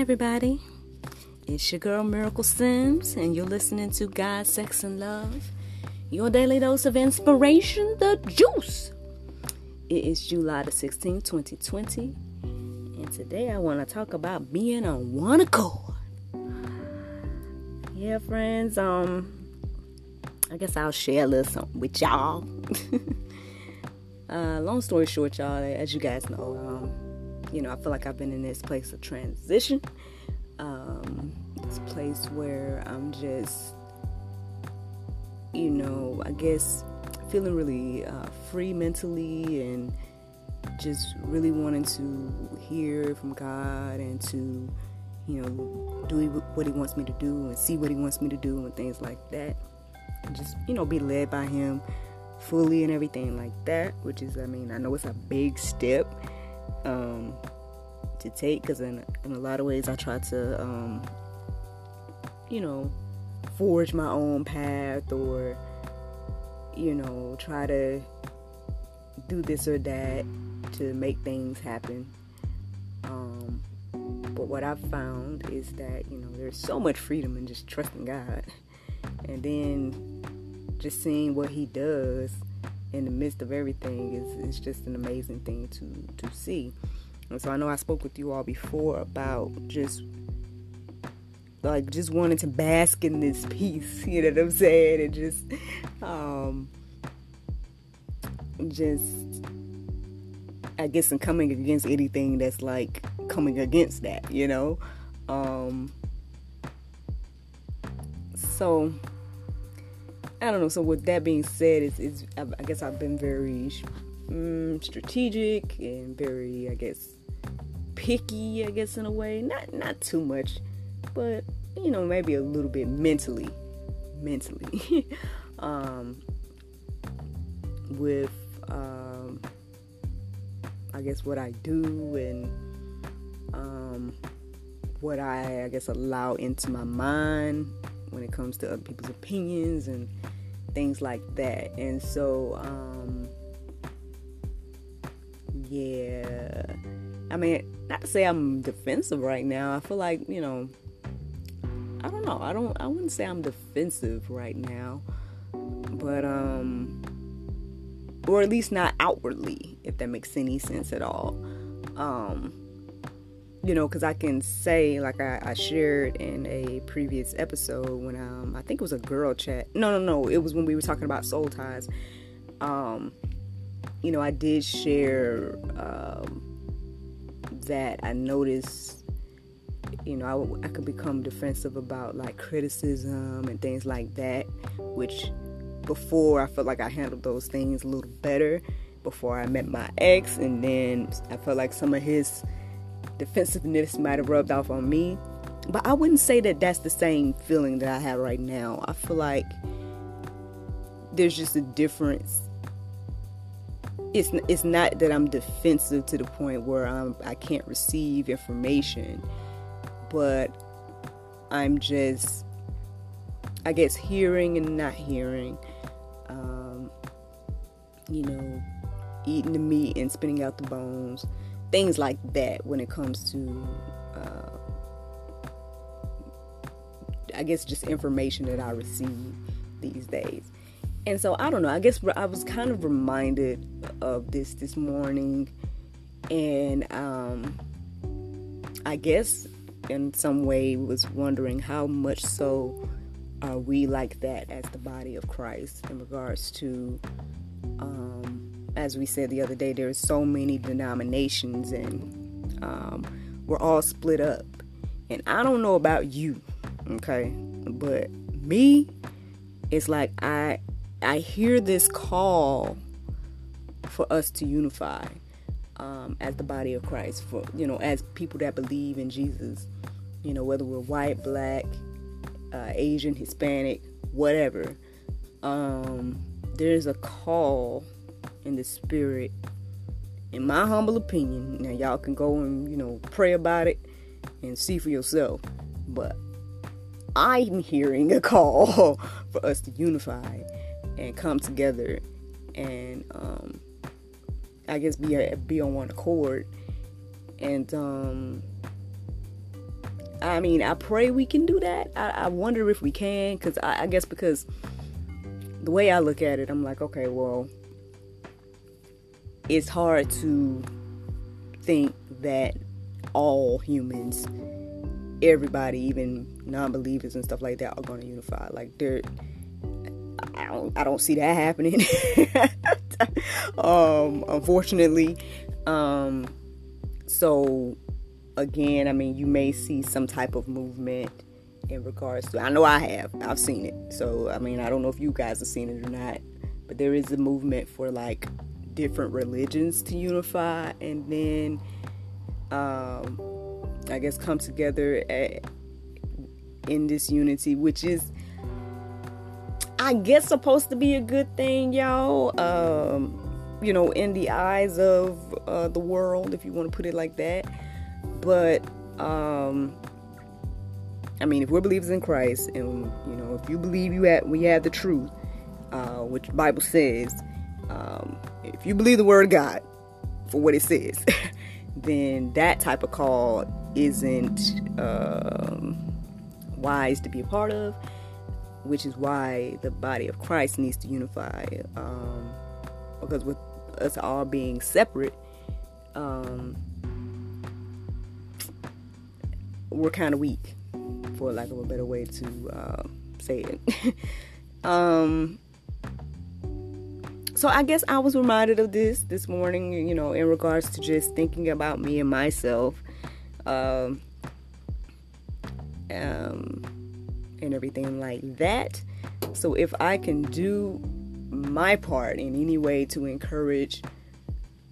everybody. It's your girl Miracle Sims, and you're listening to God, Sex, and Love, your daily dose of inspiration, the juice. It is July the 16th, 2020, and today I want to talk about being on one accord. Yeah, friends, um, I guess I'll share a little something with y'all. uh, long story short, y'all, as you guys know, um, you know, I feel like I've been in this place of transition. Um, this place where I'm just, you know, I guess feeling really uh, free mentally and just really wanting to hear from God and to, you know, do what He wants me to do and see what He wants me to do and things like that. And just, you know, be led by Him fully and everything like that, which is, I mean, I know it's a big step um, to take because in, in a lot of ways I try to, um, you know, forge my own path or, you know, try to do this or that to make things happen. Um, but what I've found is that, you know, there's so much freedom in just trusting God. And then just seeing what He does in the midst of everything is, is just an amazing thing to, to see. And so I know I spoke with you all before about just like just wanting to bask in this peace, you know what I'm saying? And just um just I guess and coming against anything that's like coming against that, you know? Um so I don't know. So with that being said, it's, it's I guess I've been very um, strategic and very, I guess, picky. I guess in a way, not not too much, but you know, maybe a little bit mentally, mentally, um, with um, I guess what I do and um, what I I guess allow into my mind when it comes to other people's opinions and things like that. And so, um, yeah, I mean, not to say I'm defensive right now. I feel like you know, I don't know. I don't. I wouldn't say I'm defensive right now, but um, or at least not outwardly, if that makes any sense at all. Um, you know, because I can say, like I, I, shared in a previous episode when um, I think it was a girl chat. No, no, no. It was when we were talking about soul ties. Um, you know, I did share um, that I noticed, you know, I, I could become defensive about like criticism and things like that, which before I felt like I handled those things a little better before I met my ex, and then I felt like some of his defensiveness might have rubbed off on me. But I wouldn't say that that's the same feeling that I have right now. I feel like there's just a difference. It's it's not that I'm defensive to the point where I'm I can't receive information, but I'm just I guess hearing and not hearing. Um, you know, eating the meat and spitting out the bones things like that when it comes to uh, I guess just information that I receive these days. And so I don't know. I guess I was kind of reminded of this this morning, and um, I guess in some way was wondering how much so are we like that as the body of Christ in regards to um, as we said the other day, there's so many denominations and um, we're all split up. And I don't know about you, okay, but me, it's like I I hear this call for us to unify um, as the body of Christ, for you know, as people that believe in Jesus, you know, whether we're white, black, uh, Asian, Hispanic, whatever. Um, there's a call in the spirit. In my humble opinion, now y'all can go and you know pray about it and see for yourself. But I'm hearing a call for us to unify and come together and um, I guess be a, be on one accord. And um, I mean, I pray we can do that. I, I wonder if we can, because I, I guess because the way I look at it, I'm like, okay, well, it's hard to think that all humans, everybody, even non-believers and stuff like that, are going to unify. Like, there, I don't, I don't see that happening. um, unfortunately, um, so again, I mean, you may see some type of movement in regards to. I know I have. I've seen it. So I mean, I don't know if you guys have seen it or not, but there is a movement for like different religions to unify and then, um, I guess, come together at, in this unity, which is. I guess supposed to be a good thing, y'all. Um, you know, in the eyes of uh, the world, if you want to put it like that. But um, I mean, if we're believers in Christ, and you know, if you believe you have, we have the truth, uh, which Bible says, um, if you believe the Word of God for what it says, then that type of call isn't um, wise to be a part of. Which is why the body of Christ needs to unify, um, because with us all being separate, um, we're kind of weak, for lack of a better way to uh, say it. so I guess I was reminded of this this morning, you know, in regards to just thinking about me and myself, um, um, and everything like that. So if I can do my part in any way to encourage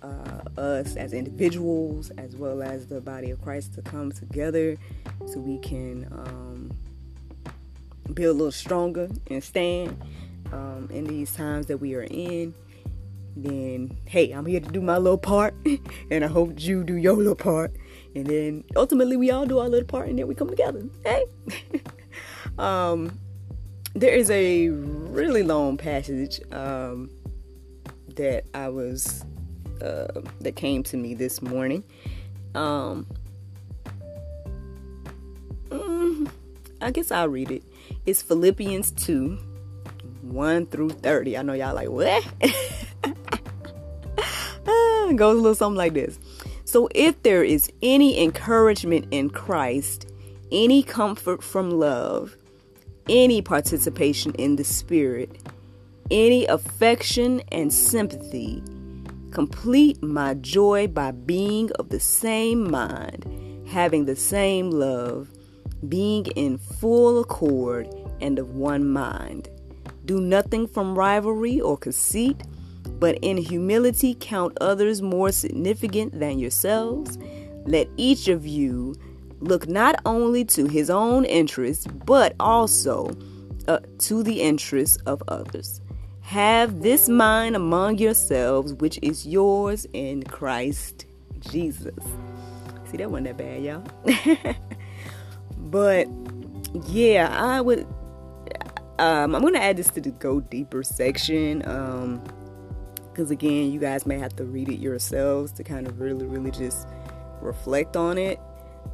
uh, us as individuals as well as the body of Christ to come together so we can um, be a little stronger and stand um, in these times that we are in. Then, hey, I'm here to do my little part, and I hope you do your little part. And then ultimately, we all do our little part, and then we come together. Hey, um, there is a really long passage um, that I was uh, that came to me this morning. Um, mm, I guess I'll read it. It's Philippians 2 1 through 30. I know y'all like, what? it goes a little something like this. So, if there is any encouragement in Christ, any comfort from love, any participation in the Spirit, any affection and sympathy, Complete my joy by being of the same mind, having the same love, being in full accord and of one mind. Do nothing from rivalry or conceit, but in humility count others more significant than yourselves. Let each of you look not only to his own interests, but also uh, to the interests of others. Have this mind among yourselves, which is yours in Christ Jesus. See, that wasn't that bad, y'all. but yeah, I would. Um, I'm gonna add this to the go deeper section. Um, because again, you guys may have to read it yourselves to kind of really, really just reflect on it.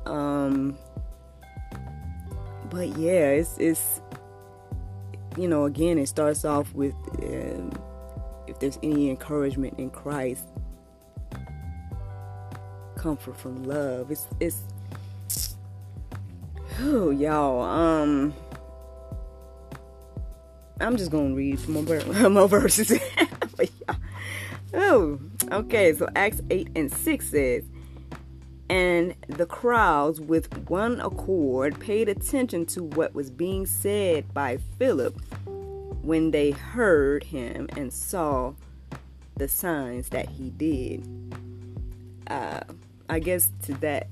Um, but yeah, it's it's you know, again, it starts off with um, if there's any encouragement in Christ, comfort from love. It's it's oh y'all. Um, I'm just gonna read some more, more verses. oh, okay. So Acts eight and six says. And the crowds, with one accord, paid attention to what was being said by Philip when they heard him and saw the signs that he did. Uh, I guess to that,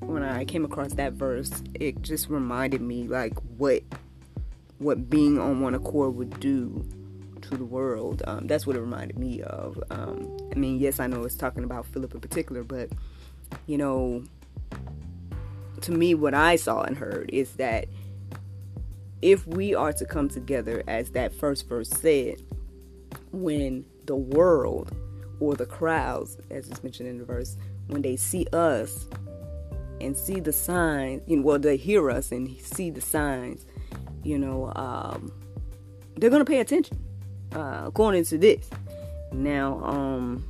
when I came across that verse, it just reminded me like what what being on one accord would do to the world. Um, that's what it reminded me of. Um, I mean, yes, I know it's talking about Philip in particular, but you know, to me, what I saw and heard is that if we are to come together, as that first verse said, when the world or the crowds, as is mentioned in the verse, when they see us and see the signs, you know, well, they hear us and see the signs, you know, um, they're to pay attention, uh, according to this. Now, um,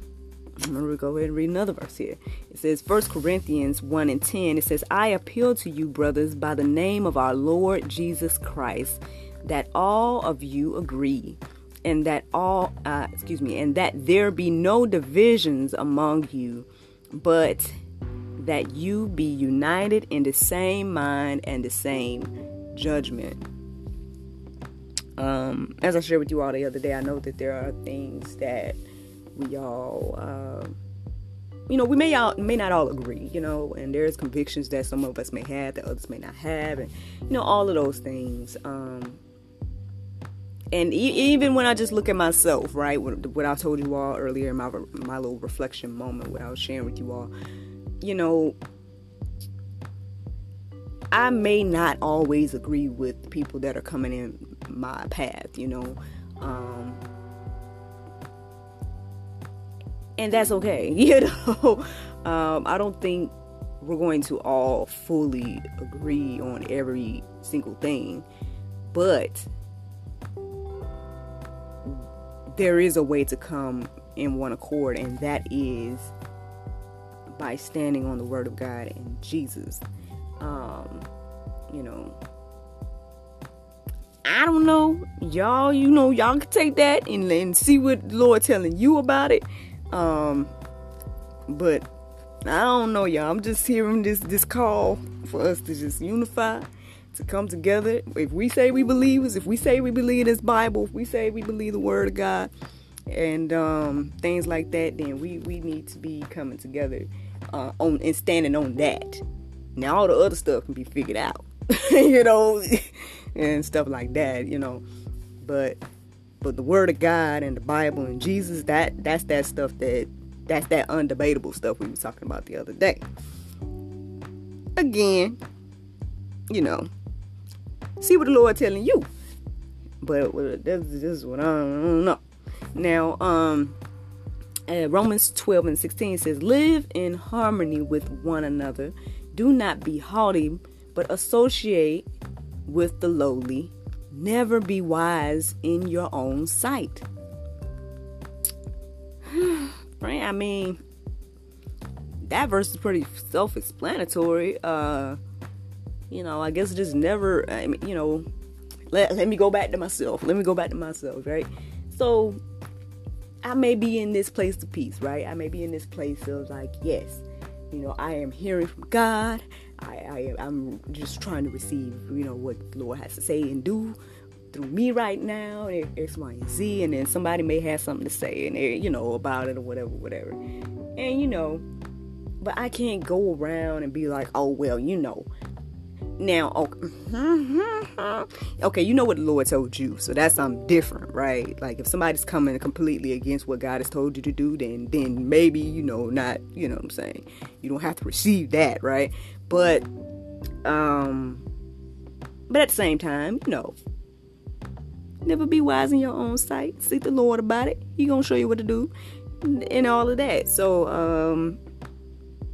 I'm to go ahead and read another verse here. It says, 1 Corinthians 1 and 10, it says, I appeal to you, brothers, by the name of our Lord Jesus Christ, that all of you agree, and that all, uh, excuse me, and that there be no divisions among you, but that you be united in the same mind and the same judgment. Um, as I shared with you all the other day, I know that there are things that we all, uh, you know, we may all may not all agree, you know, and there's convictions that some of us may have that others may not have, and you know, all of those things. Um, and e- even when I just look at myself, right, what, what I told you all earlier my my little reflection moment, what I was sharing with you all, you know, I may not always agree with people that are coming in my path, you know. Um, and that's okay, you know. Um, I don't think we're going to all fully agree on every single thing, but there is a way to come in one accord, and that is by standing on the Word of God and Jesus. Um, you know, I don't know, y'all. You know, y'all can take that and, and see what Lord telling you about it. Um, but I don't know, y'all. I'm just hearing this this call for us to just unify, to come together. If we say we believe if we say we believe this Bible, if we say we believe the Word of God, and um, things like that, then we we need to be coming together uh, on and standing on that. Now all the other stuff can be figured out, you know, and stuff like that, you know. But but the Word of God and the Bible and Jesus, that that's that stuff that that's that undebatable stuff we were talking about the other day. Again, you know, see what the Lord telling you. But this, is what I don't know. Now, um, uh, Romans 12 and 16 says, Live in harmony with one another. Do not be haughty, but associate with the lowly. Never be wise in your own sight. right? I mean, that verse is pretty self explanatory. Uh, you know, I guess just never, I mean, you know, let, let me go back to myself. Let me go back to myself, right? So, I may be in this place of peace, right? I may be in this place of like, yes, you know, I am hearing from God. I, I I'm just trying to receive, you know, what the Lord has to say and do through me right now, X, Y, and Z, and then somebody may have something to say and you know about it or whatever, whatever. And you know, but I can't go around and be like, oh well, you know, now, okay, okay, you know what the Lord told you, so that's something different, right? Like if somebody's coming completely against what God has told you to do, then then maybe you know not, you know what I'm saying. You don't have to receive that, right? But um, but at the same time, you know, never be wise in your own sight. Seek the Lord about it. He gonna show you what to do, and all of that. So um,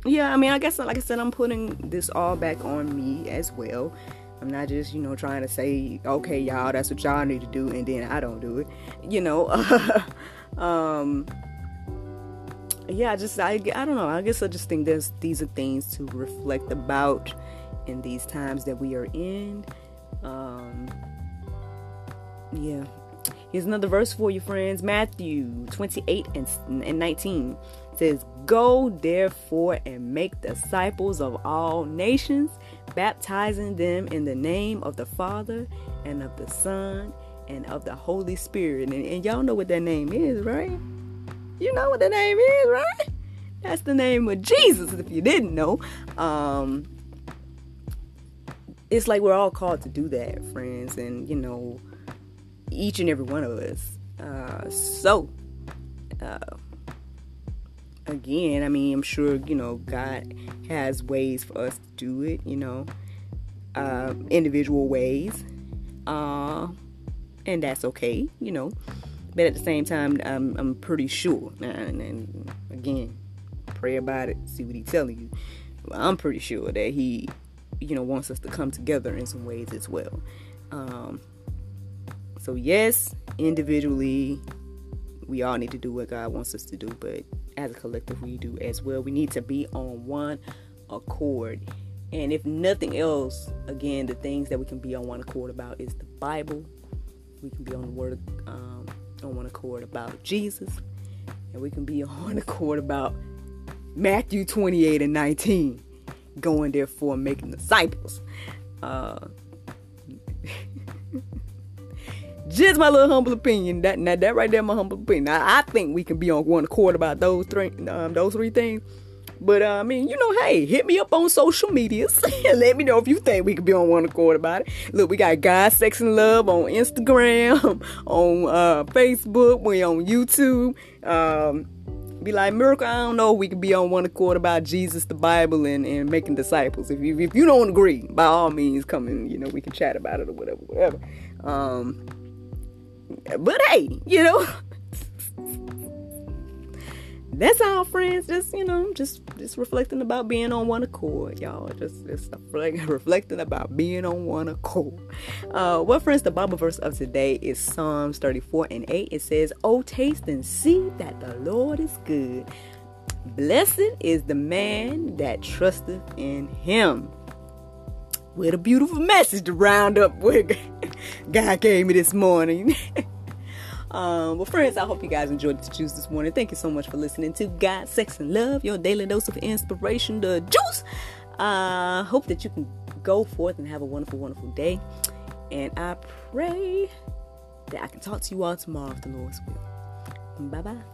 yeah, I mean, I guess like I said, I'm putting this all back on me as well. I'm not just, you know, trying to say, okay, y'all, that's what y'all need to do, and then I don't do it. You know, um, yeah, I just, I, I don't know. I guess I just think there's these are things to reflect about in these times that we are in. Um, yeah. Here's another verse for you, friends. Matthew 28 and, and 19 says, Go therefore and make disciples of all nations, baptizing them in the name of the Father and of the Son and of the Holy Spirit. And, and y'all know what that name is, right? You know what the name is, right? That's the name of Jesus, if you didn't know. Um, it's like we're all called to do that, friends, and you know, each and every one of us. Uh, so, uh, again, I mean, I'm sure, you know, God has ways for us to do it, you know, uh, individual ways. Uh, and that's okay, you know. But at the same time, I'm, I'm pretty sure. And, and again, pray about it, see what He's telling you. I'm pretty sure that He, you know, wants us to come together in some ways as well. Um, so yes, individually, we all need to do what God wants us to do, but as a collective, we do as well. We need to be on one accord. And if nothing else, again, the things that we can be on one accord about is the Bible. We can be on the word um, on one accord about Jesus, and we can be on one accord about Matthew 28 and 19, going therefore making disciples. Uh, just my little humble opinion. That now that right there, my humble opinion. Now, I think we can be on one accord about those three, um, those three things. But uh, I mean, you know, hey, hit me up on social medias and let me know if you think we can be on one accord about it. Look, we got God, Sex, and Love on Instagram, on uh, Facebook, we on YouTube. Um, be like, Miracle, I don't know we can be on one accord about Jesus, the Bible, and, and making disciples. If you if you don't agree, by all means, come and you know we can chat about it or whatever, whatever. Um, but hey, you know, that's all, friends. Just you know, just just reflecting about being on one accord, y'all. Just just reflecting about being on one accord. Uh, well, friends, the Bible verse of today is Psalms 34 and 8. It says, "Oh, taste and see that the Lord is good. Blessed is the man that trusteth in Him." What a beautiful message to round up with. God gave me this morning. um, well, friends, I hope you guys enjoyed the juice this morning. Thank you so much for listening to God, Sex, and Love, your daily dose of inspiration, the juice. I uh, hope that you can go forth and have a wonderful, wonderful day. And I pray that I can talk to you all tomorrow if the Lord's will. Bye bye.